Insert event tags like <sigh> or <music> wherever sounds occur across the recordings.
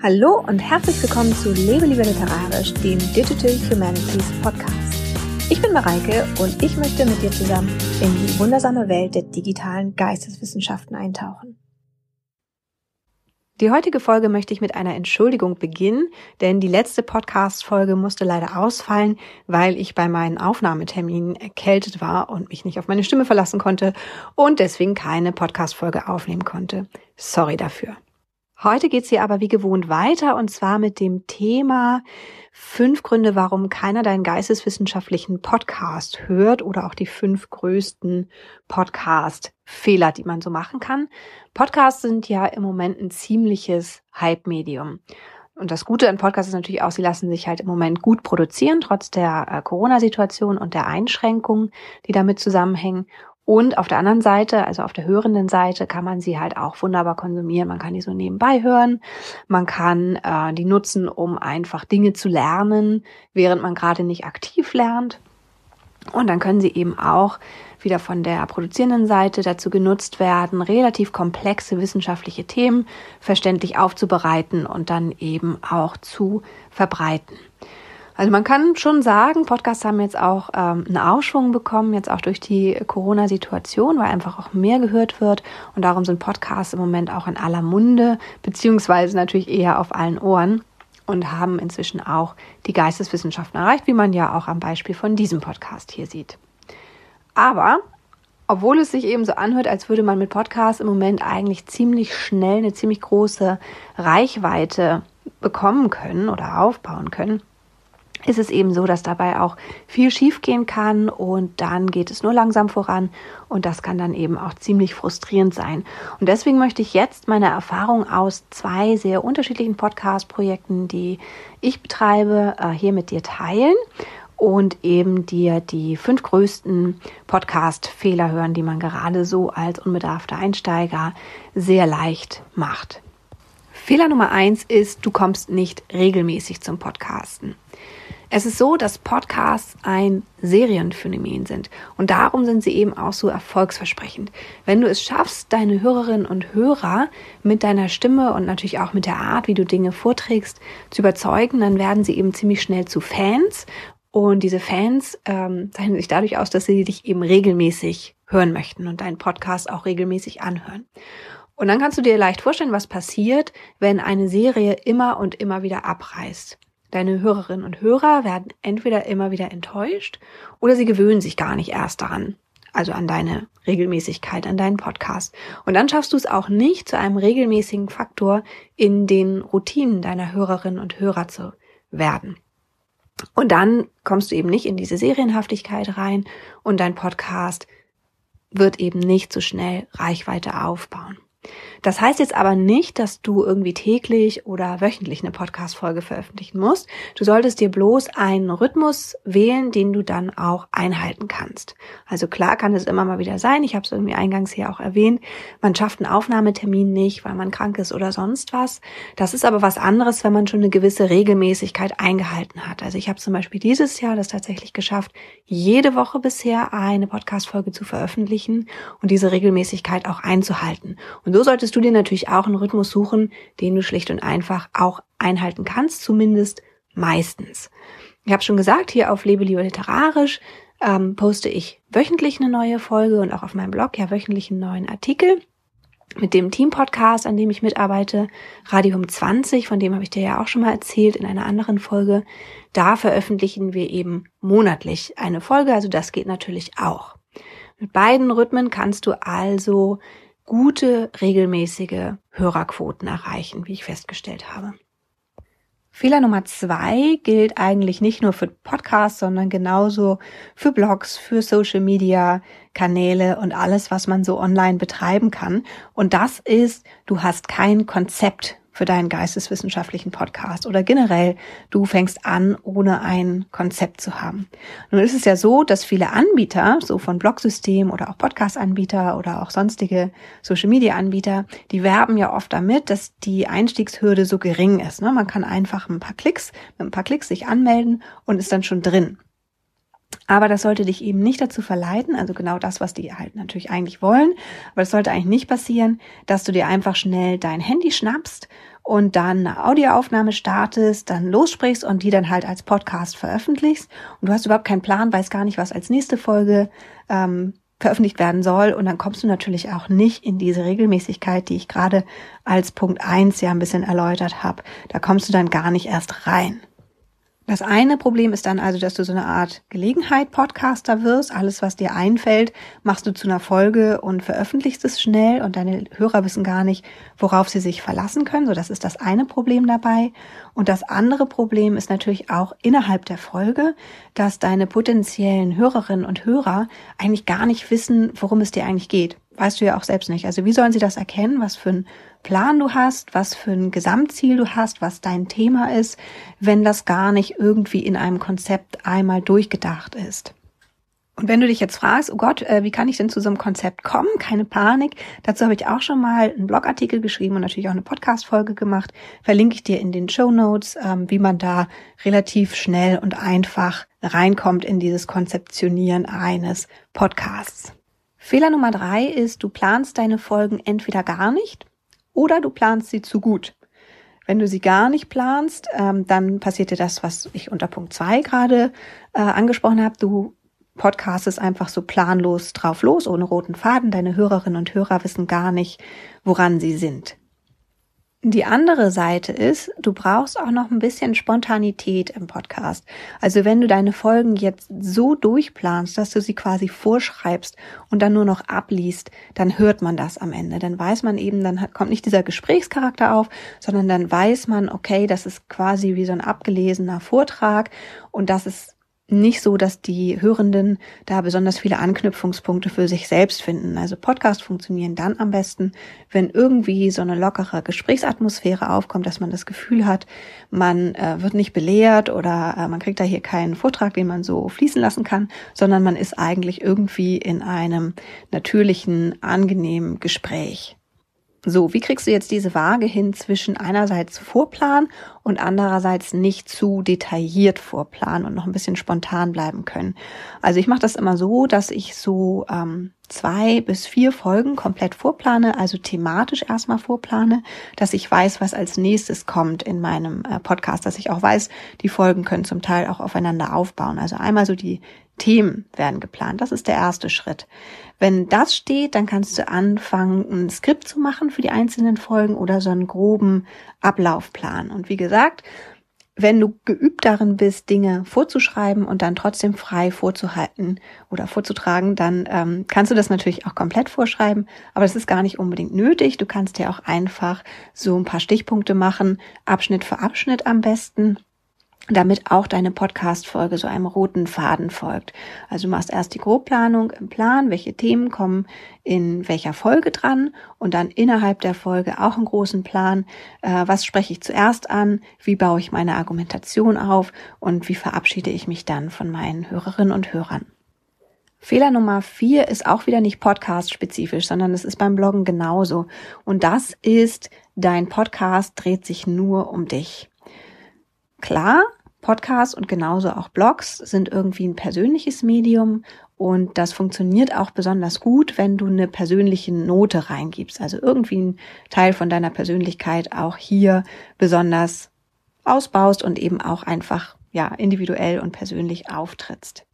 Hallo und herzlich willkommen zu Lebe lieber literarisch, dem Digital Humanities Podcast. Ich bin Mareike und ich möchte mit dir zusammen in die wundersame Welt der digitalen Geisteswissenschaften eintauchen. Die heutige Folge möchte ich mit einer Entschuldigung beginnen, denn die letzte Podcast-Folge musste leider ausfallen, weil ich bei meinen Aufnahmeterminen erkältet war und mich nicht auf meine Stimme verlassen konnte und deswegen keine Podcast-Folge aufnehmen konnte. Sorry dafür. Heute geht's hier aber wie gewohnt weiter und zwar mit dem Thema fünf Gründe, warum keiner deinen geisteswissenschaftlichen Podcast hört oder auch die fünf größten Podcast-Fehler, die man so machen kann. Podcasts sind ja im Moment ein ziemliches Hype-Medium. Und das Gute an Podcasts ist natürlich auch, sie lassen sich halt im Moment gut produzieren, trotz der äh, Corona-Situation und der Einschränkungen, die damit zusammenhängen. Und auf der anderen Seite, also auf der hörenden Seite, kann man sie halt auch wunderbar konsumieren. Man kann die so nebenbei hören. Man kann äh, die nutzen, um einfach Dinge zu lernen, während man gerade nicht aktiv lernt. Und dann können sie eben auch wieder von der produzierenden Seite dazu genutzt werden, relativ komplexe wissenschaftliche Themen verständlich aufzubereiten und dann eben auch zu verbreiten. Also man kann schon sagen, Podcasts haben jetzt auch ähm, einen Aufschwung bekommen, jetzt auch durch die Corona-Situation, weil einfach auch mehr gehört wird. Und darum sind Podcasts im Moment auch in aller Munde, beziehungsweise natürlich eher auf allen Ohren und haben inzwischen auch die Geisteswissenschaften erreicht, wie man ja auch am Beispiel von diesem Podcast hier sieht. Aber obwohl es sich eben so anhört, als würde man mit Podcasts im Moment eigentlich ziemlich schnell eine ziemlich große Reichweite bekommen können oder aufbauen können, ist es eben so, dass dabei auch viel schiefgehen kann und dann geht es nur langsam voran und das kann dann eben auch ziemlich frustrierend sein. Und deswegen möchte ich jetzt meine Erfahrung aus zwei sehr unterschiedlichen Podcast-Projekten, die ich betreibe, äh, hier mit dir teilen und eben dir die fünf größten Podcast-Fehler hören, die man gerade so als unbedarfter Einsteiger sehr leicht macht. Fehler Nummer eins ist, du kommst nicht regelmäßig zum Podcasten. Es ist so, dass Podcasts ein Serienphänomen sind und darum sind sie eben auch so erfolgsversprechend. Wenn du es schaffst, deine Hörerinnen und Hörer mit deiner Stimme und natürlich auch mit der Art, wie du Dinge vorträgst, zu überzeugen, dann werden sie eben ziemlich schnell zu Fans und diese Fans ähm, zeichnen sich dadurch aus, dass sie dich eben regelmäßig hören möchten und deinen Podcast auch regelmäßig anhören. Und dann kannst du dir leicht vorstellen, was passiert, wenn eine Serie immer und immer wieder abreißt. Deine Hörerinnen und Hörer werden entweder immer wieder enttäuscht oder sie gewöhnen sich gar nicht erst daran, also an deine Regelmäßigkeit, an deinen Podcast. Und dann schaffst du es auch nicht, zu einem regelmäßigen Faktor in den Routinen deiner Hörerinnen und Hörer zu werden. Und dann kommst du eben nicht in diese Serienhaftigkeit rein und dein Podcast wird eben nicht so schnell Reichweite aufbauen. Das heißt jetzt aber nicht, dass du irgendwie täglich oder wöchentlich eine Podcast-Folge veröffentlichen musst. Du solltest dir bloß einen Rhythmus wählen, den du dann auch einhalten kannst. Also klar kann es immer mal wieder sein, ich habe es irgendwie eingangs hier auch erwähnt, man schafft einen Aufnahmetermin nicht, weil man krank ist oder sonst was. Das ist aber was anderes, wenn man schon eine gewisse Regelmäßigkeit eingehalten hat. Also ich habe zum Beispiel dieses Jahr das tatsächlich geschafft, jede Woche bisher eine Podcast-Folge zu veröffentlichen und diese Regelmäßigkeit auch einzuhalten. Und so solltest du dir natürlich auch einen Rhythmus suchen, den du schlicht und einfach auch einhalten kannst, zumindest meistens. Ich habe schon gesagt, hier auf Lebe lieber literarisch ähm, poste ich wöchentlich eine neue Folge und auch auf meinem Blog ja wöchentlich einen neuen Artikel mit dem Team-Podcast, an dem ich mitarbeite, Radium 20, von dem habe ich dir ja auch schon mal erzählt in einer anderen Folge. Da veröffentlichen wir eben monatlich eine Folge, also das geht natürlich auch. Mit beiden Rhythmen kannst du also gute, regelmäßige Hörerquoten erreichen, wie ich festgestellt habe. Fehler Nummer zwei gilt eigentlich nicht nur für Podcasts, sondern genauso für Blogs, für Social Media Kanäle und alles, was man so online betreiben kann. Und das ist, du hast kein Konzept für deinen geisteswissenschaftlichen Podcast oder generell du fängst an, ohne ein Konzept zu haben. Nun ist es ja so, dass viele Anbieter, so von Blogsystemen oder auch Podcast-Anbieter oder auch sonstige Social-Media-Anbieter, die werben ja oft damit, dass die Einstiegshürde so gering ist. Ne? Man kann einfach ein paar Klicks, mit ein paar Klicks sich anmelden und ist dann schon drin. Aber das sollte dich eben nicht dazu verleiten, also genau das, was die halt natürlich eigentlich wollen, aber es sollte eigentlich nicht passieren, dass du dir einfach schnell dein Handy schnappst und dann eine Audioaufnahme startest, dann lossprichst und die dann halt als Podcast veröffentlichst. Und du hast überhaupt keinen Plan, weißt gar nicht, was als nächste Folge ähm, veröffentlicht werden soll. Und dann kommst du natürlich auch nicht in diese Regelmäßigkeit, die ich gerade als Punkt eins ja ein bisschen erläutert habe. Da kommst du dann gar nicht erst rein. Das eine Problem ist dann also, dass du so eine Art Gelegenheit-Podcaster wirst. Alles, was dir einfällt, machst du zu einer Folge und veröffentlichst es schnell und deine Hörer wissen gar nicht, worauf sie sich verlassen können. So, das ist das eine Problem dabei. Und das andere Problem ist natürlich auch innerhalb der Folge, dass deine potenziellen Hörerinnen und Hörer eigentlich gar nicht wissen, worum es dir eigentlich geht. Weißt du ja auch selbst nicht. Also wie sollen sie das erkennen, was für ein Plan du hast, was für ein Gesamtziel du hast, was dein Thema ist, wenn das gar nicht irgendwie in einem Konzept einmal durchgedacht ist. Und wenn du dich jetzt fragst, oh Gott, äh, wie kann ich denn zu so einem Konzept kommen? Keine Panik. Dazu habe ich auch schon mal einen Blogartikel geschrieben und natürlich auch eine Podcast-Folge gemacht. Verlinke ich dir in den Show Notes, ähm, wie man da relativ schnell und einfach reinkommt in dieses Konzeptionieren eines Podcasts. Fehler Nummer drei ist, du planst deine Folgen entweder gar nicht oder du planst sie zu gut. Wenn du sie gar nicht planst, ähm, dann passiert dir das, was ich unter Punkt zwei gerade äh, angesprochen habe. Du podcastest einfach so planlos drauf los, ohne roten Faden. Deine Hörerinnen und Hörer wissen gar nicht, woran sie sind. Die andere Seite ist, du brauchst auch noch ein bisschen Spontanität im Podcast. Also wenn du deine Folgen jetzt so durchplanst, dass du sie quasi vorschreibst und dann nur noch abliest, dann hört man das am Ende. Dann weiß man eben, dann kommt nicht dieser Gesprächscharakter auf, sondern dann weiß man, okay, das ist quasi wie so ein abgelesener Vortrag und das ist nicht so, dass die Hörenden da besonders viele Anknüpfungspunkte für sich selbst finden. Also Podcasts funktionieren dann am besten, wenn irgendwie so eine lockere Gesprächsatmosphäre aufkommt, dass man das Gefühl hat, man äh, wird nicht belehrt oder äh, man kriegt da hier keinen Vortrag, den man so fließen lassen kann, sondern man ist eigentlich irgendwie in einem natürlichen, angenehmen Gespräch. So, wie kriegst du jetzt diese Waage hin zwischen einerseits Vorplan und andererseits nicht zu detailliert vorplanen und noch ein bisschen spontan bleiben können? Also ich mache das immer so, dass ich so ähm, zwei bis vier Folgen komplett vorplane, also thematisch erstmal vorplane, dass ich weiß, was als nächstes kommt in meinem äh, Podcast, dass ich auch weiß, die Folgen können zum Teil auch aufeinander aufbauen. Also einmal so die Themen werden geplant. Das ist der erste Schritt. Wenn das steht, dann kannst du anfangen, ein Skript zu machen für die einzelnen Folgen oder so einen groben Ablaufplan. Und wie gesagt, wenn du geübt darin bist, Dinge vorzuschreiben und dann trotzdem frei vorzuhalten oder vorzutragen, dann ähm, kannst du das natürlich auch komplett vorschreiben, aber das ist gar nicht unbedingt nötig. Du kannst dir auch einfach so ein paar Stichpunkte machen, Abschnitt für Abschnitt am besten damit auch deine Podcast-Folge so einem roten Faden folgt. Also du machst erst die Grobplanung im Plan, welche Themen kommen in welcher Folge dran und dann innerhalb der Folge auch einen großen Plan, äh, was spreche ich zuerst an, wie baue ich meine Argumentation auf und wie verabschiede ich mich dann von meinen Hörerinnen und Hörern. Fehler Nummer vier ist auch wieder nicht podcast-spezifisch, sondern es ist beim Bloggen genauso. Und das ist, dein Podcast dreht sich nur um dich. Klar, Podcasts und genauso auch Blogs sind irgendwie ein persönliches Medium und das funktioniert auch besonders gut, wenn du eine persönliche Note reingibst. Also irgendwie ein Teil von deiner Persönlichkeit auch hier besonders ausbaust und eben auch einfach, ja, individuell und persönlich auftrittst.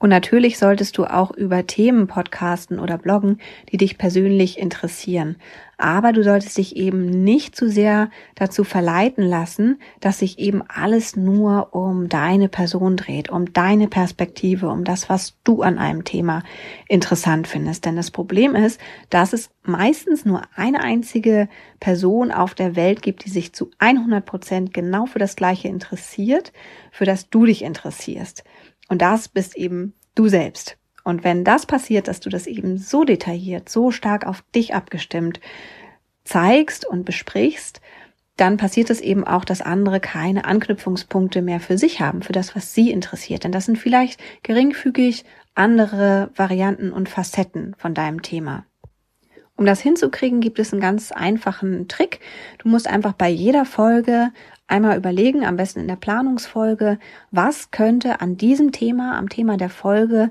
Und natürlich solltest du auch über Themen podcasten oder bloggen, die dich persönlich interessieren. Aber du solltest dich eben nicht zu sehr dazu verleiten lassen, dass sich eben alles nur um deine Person dreht, um deine Perspektive, um das, was du an einem Thema interessant findest. Denn das Problem ist, dass es meistens nur eine einzige Person auf der Welt gibt, die sich zu 100 Prozent genau für das Gleiche interessiert, für das du dich interessierst. Und das bist eben du selbst. Und wenn das passiert, dass du das eben so detailliert, so stark auf dich abgestimmt zeigst und besprichst, dann passiert es eben auch, dass andere keine Anknüpfungspunkte mehr für sich haben, für das, was sie interessiert. Denn das sind vielleicht geringfügig andere Varianten und Facetten von deinem Thema. Um das hinzukriegen, gibt es einen ganz einfachen Trick. Du musst einfach bei jeder Folge einmal überlegen, am besten in der Planungsfolge, was könnte an diesem Thema, am Thema der Folge,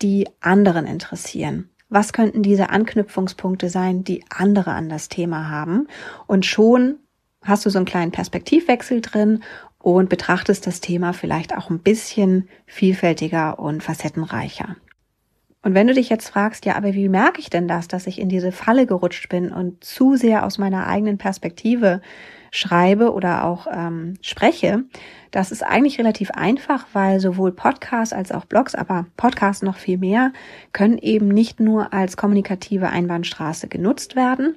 die anderen interessieren. Was könnten diese Anknüpfungspunkte sein, die andere an das Thema haben? Und schon hast du so einen kleinen Perspektivwechsel drin und betrachtest das Thema vielleicht auch ein bisschen vielfältiger und facettenreicher. Und wenn du dich jetzt fragst, ja, aber wie merke ich denn das, dass ich in diese Falle gerutscht bin und zu sehr aus meiner eigenen Perspektive schreibe oder auch ähm, spreche, das ist eigentlich relativ einfach, weil sowohl Podcasts als auch Blogs, aber Podcasts noch viel mehr, können eben nicht nur als kommunikative Einbahnstraße genutzt werden,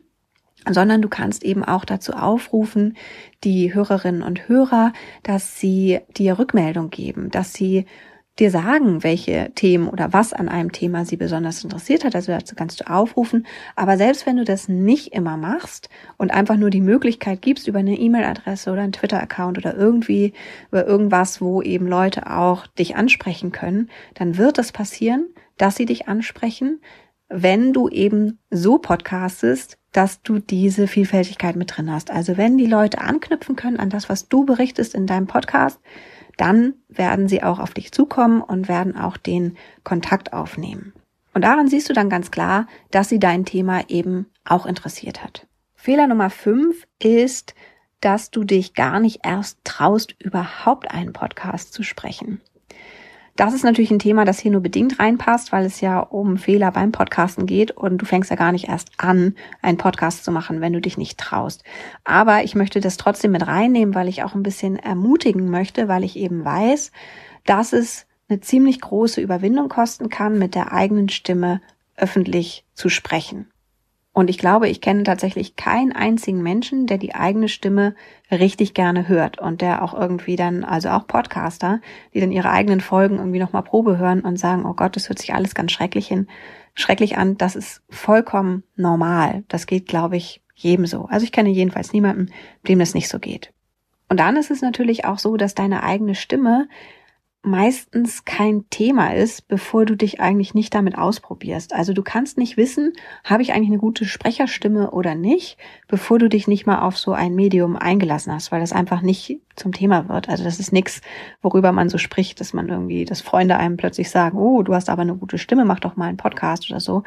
sondern du kannst eben auch dazu aufrufen, die Hörerinnen und Hörer, dass sie dir Rückmeldung geben, dass sie dir sagen, welche Themen oder was an einem Thema sie besonders interessiert hat. Also dazu kannst du aufrufen. Aber selbst wenn du das nicht immer machst und einfach nur die Möglichkeit gibst über eine E-Mail-Adresse oder einen Twitter-Account oder irgendwie über irgendwas, wo eben Leute auch dich ansprechen können, dann wird es passieren, dass sie dich ansprechen, wenn du eben so podcastest, dass du diese Vielfältigkeit mit drin hast. Also wenn die Leute anknüpfen können an das, was du berichtest in deinem Podcast, dann werden sie auch auf dich zukommen und werden auch den Kontakt aufnehmen. Und daran siehst du dann ganz klar, dass sie dein Thema eben auch interessiert hat. Fehler Nummer fünf ist, dass du dich gar nicht erst traust, überhaupt einen Podcast zu sprechen. Das ist natürlich ein Thema, das hier nur bedingt reinpasst, weil es ja um Fehler beim Podcasten geht und du fängst ja gar nicht erst an, einen Podcast zu machen, wenn du dich nicht traust. Aber ich möchte das trotzdem mit reinnehmen, weil ich auch ein bisschen ermutigen möchte, weil ich eben weiß, dass es eine ziemlich große Überwindung kosten kann, mit der eigenen Stimme öffentlich zu sprechen. Und ich glaube, ich kenne tatsächlich keinen einzigen Menschen, der die eigene Stimme richtig gerne hört und der auch irgendwie dann, also auch Podcaster, die dann ihre eigenen Folgen irgendwie nochmal Probe hören und sagen, oh Gott, das hört sich alles ganz schrecklich hin, schrecklich an. Das ist vollkommen normal. Das geht, glaube ich, jedem so. Also ich kenne jedenfalls niemanden, dem das nicht so geht. Und dann ist es natürlich auch so, dass deine eigene Stimme meistens kein Thema ist, bevor du dich eigentlich nicht damit ausprobierst. Also du kannst nicht wissen, habe ich eigentlich eine gute Sprecherstimme oder nicht, bevor du dich nicht mal auf so ein Medium eingelassen hast, weil das einfach nicht zum Thema wird. Also das ist nichts, worüber man so spricht, dass man irgendwie, dass Freunde einem plötzlich sagen, oh, du hast aber eine gute Stimme, mach doch mal einen Podcast oder so.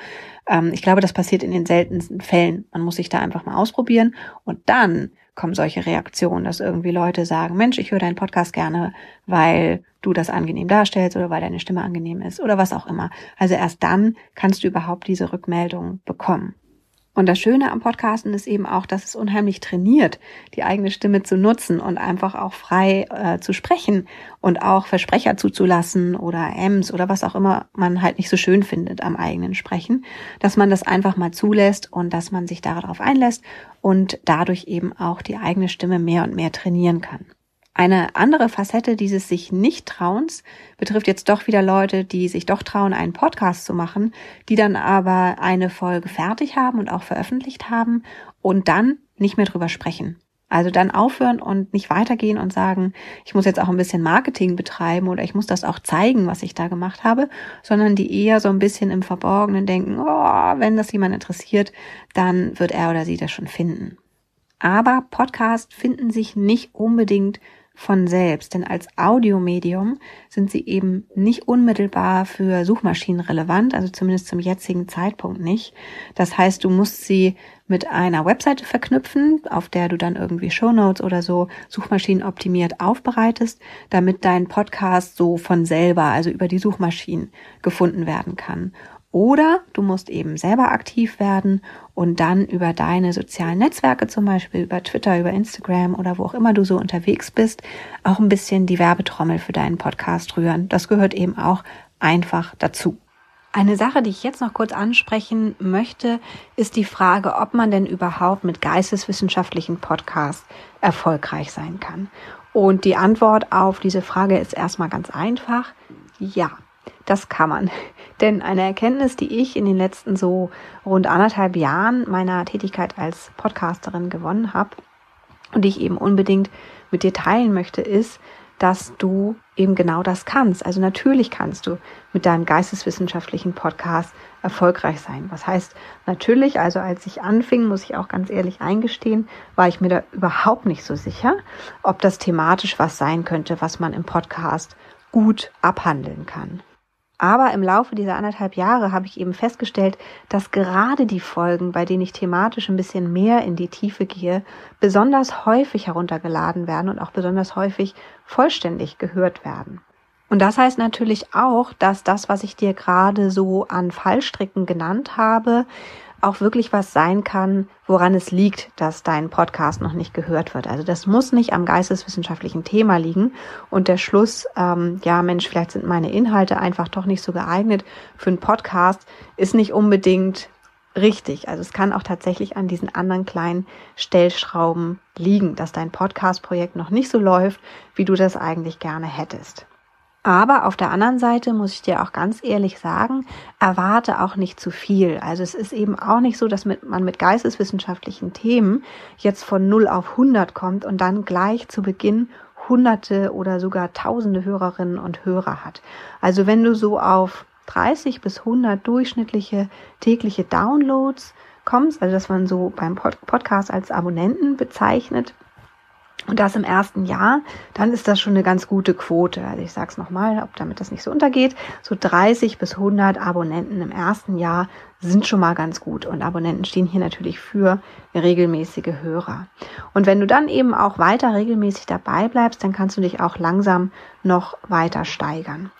Ähm, ich glaube, das passiert in den seltensten Fällen. Man muss sich da einfach mal ausprobieren und dann kommen solche Reaktionen, dass irgendwie Leute sagen, Mensch, ich höre deinen Podcast gerne, weil du das angenehm darstellst oder weil deine Stimme angenehm ist oder was auch immer. Also erst dann kannst du überhaupt diese Rückmeldung bekommen. Und das Schöne am Podcasten ist eben auch, dass es unheimlich trainiert, die eigene Stimme zu nutzen und einfach auch frei äh, zu sprechen und auch Versprecher zuzulassen oder Ms oder was auch immer man halt nicht so schön findet am eigenen Sprechen, dass man das einfach mal zulässt und dass man sich darauf einlässt und dadurch eben auch die eigene Stimme mehr und mehr trainieren kann. Eine andere Facette dieses sich nicht trauens betrifft jetzt doch wieder Leute, die sich doch trauen, einen Podcast zu machen, die dann aber eine Folge fertig haben und auch veröffentlicht haben und dann nicht mehr drüber sprechen. Also dann aufhören und nicht weitergehen und sagen, ich muss jetzt auch ein bisschen Marketing betreiben oder ich muss das auch zeigen, was ich da gemacht habe, sondern die eher so ein bisschen im Verborgenen denken, oh, wenn das jemand interessiert, dann wird er oder sie das schon finden. Aber Podcasts finden sich nicht unbedingt von selbst, denn als Audiomedium sind sie eben nicht unmittelbar für Suchmaschinen relevant, also zumindest zum jetzigen Zeitpunkt nicht. Das heißt, du musst sie mit einer Webseite verknüpfen, auf der du dann irgendwie Shownotes oder so Suchmaschinen optimiert aufbereitest, damit dein Podcast so von selber, also über die Suchmaschinen gefunden werden kann. Oder du musst eben selber aktiv werden und dann über deine sozialen Netzwerke, zum Beispiel über Twitter, über Instagram oder wo auch immer du so unterwegs bist, auch ein bisschen die Werbetrommel für deinen Podcast rühren. Das gehört eben auch einfach dazu. Eine Sache, die ich jetzt noch kurz ansprechen möchte, ist die Frage, ob man denn überhaupt mit geisteswissenschaftlichen Podcasts erfolgreich sein kann. Und die Antwort auf diese Frage ist erstmal ganz einfach. Ja, das kann man. <laughs> Denn eine Erkenntnis, die ich in den letzten so rund anderthalb Jahren meiner Tätigkeit als Podcasterin gewonnen habe und die ich eben unbedingt mit dir teilen möchte, ist, dass du eben genau das kannst. Also natürlich kannst du mit deinem geisteswissenschaftlichen Podcast erfolgreich sein. Was heißt natürlich, also als ich anfing, muss ich auch ganz ehrlich eingestehen, war ich mir da überhaupt nicht so sicher, ob das thematisch was sein könnte, was man im Podcast gut abhandeln kann. Aber im Laufe dieser anderthalb Jahre habe ich eben festgestellt, dass gerade die Folgen, bei denen ich thematisch ein bisschen mehr in die Tiefe gehe, besonders häufig heruntergeladen werden und auch besonders häufig vollständig gehört werden. Und das heißt natürlich auch, dass das, was ich dir gerade so an Fallstricken genannt habe, auch wirklich was sein kann, woran es liegt, dass dein Podcast noch nicht gehört wird. Also das muss nicht am geisteswissenschaftlichen Thema liegen. Und der Schluss, ähm, ja Mensch, vielleicht sind meine Inhalte einfach doch nicht so geeignet für einen Podcast, ist nicht unbedingt richtig. Also es kann auch tatsächlich an diesen anderen kleinen Stellschrauben liegen, dass dein Podcast-Projekt noch nicht so läuft, wie du das eigentlich gerne hättest. Aber auf der anderen Seite muss ich dir auch ganz ehrlich sagen, erwarte auch nicht zu viel. Also es ist eben auch nicht so, dass man mit geisteswissenschaftlichen Themen jetzt von 0 auf 100 kommt und dann gleich zu Beginn hunderte oder sogar tausende Hörerinnen und Hörer hat. Also wenn du so auf 30 bis 100 durchschnittliche tägliche Downloads kommst, also dass man so beim Podcast als Abonnenten bezeichnet, und das im ersten Jahr, dann ist das schon eine ganz gute Quote. Also ich sage es nochmal, damit das nicht so untergeht. So 30 bis 100 Abonnenten im ersten Jahr sind schon mal ganz gut. Und Abonnenten stehen hier natürlich für regelmäßige Hörer. Und wenn du dann eben auch weiter regelmäßig dabei bleibst, dann kannst du dich auch langsam noch weiter steigern.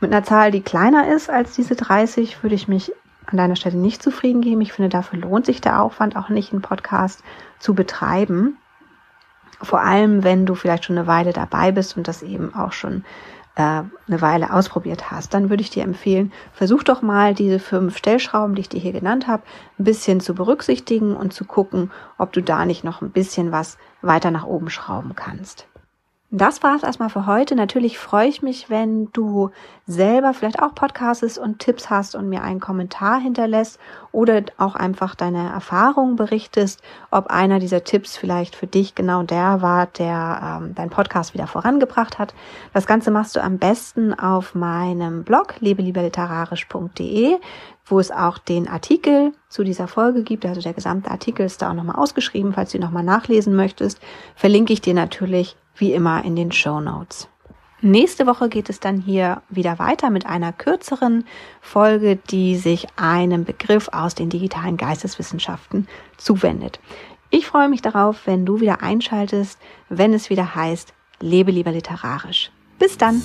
Mit einer Zahl, die kleiner ist als diese 30, würde ich mich an deiner Stelle nicht zufrieden geben. Ich finde, dafür lohnt sich der Aufwand auch nicht, einen Podcast zu betreiben. Vor allem, wenn du vielleicht schon eine Weile dabei bist und das eben auch schon äh, eine Weile ausprobiert hast, dann würde ich dir empfehlen, versuch doch mal diese fünf Stellschrauben, die ich dir hier genannt habe, ein bisschen zu berücksichtigen und zu gucken, ob du da nicht noch ein bisschen was weiter nach oben schrauben kannst. Das war es erstmal für heute. Natürlich freue ich mich, wenn du selber vielleicht auch Podcasts und Tipps hast und mir einen Kommentar hinterlässt oder auch einfach deine Erfahrungen berichtest, ob einer dieser Tipps vielleicht für dich genau der war, der ähm, dein Podcast wieder vorangebracht hat. Das Ganze machst du am besten auf meinem Blog lebelieberliterarisch.de wo es auch den Artikel zu dieser Folge gibt. Also der gesamte Artikel ist da auch nochmal ausgeschrieben. Falls du nochmal nachlesen möchtest, verlinke ich dir natürlich wie immer in den Show Notes. Nächste Woche geht es dann hier wieder weiter mit einer kürzeren Folge, die sich einem Begriff aus den digitalen Geisteswissenschaften zuwendet. Ich freue mich darauf, wenn du wieder einschaltest, wenn es wieder heißt, lebe lieber literarisch. Bis dann!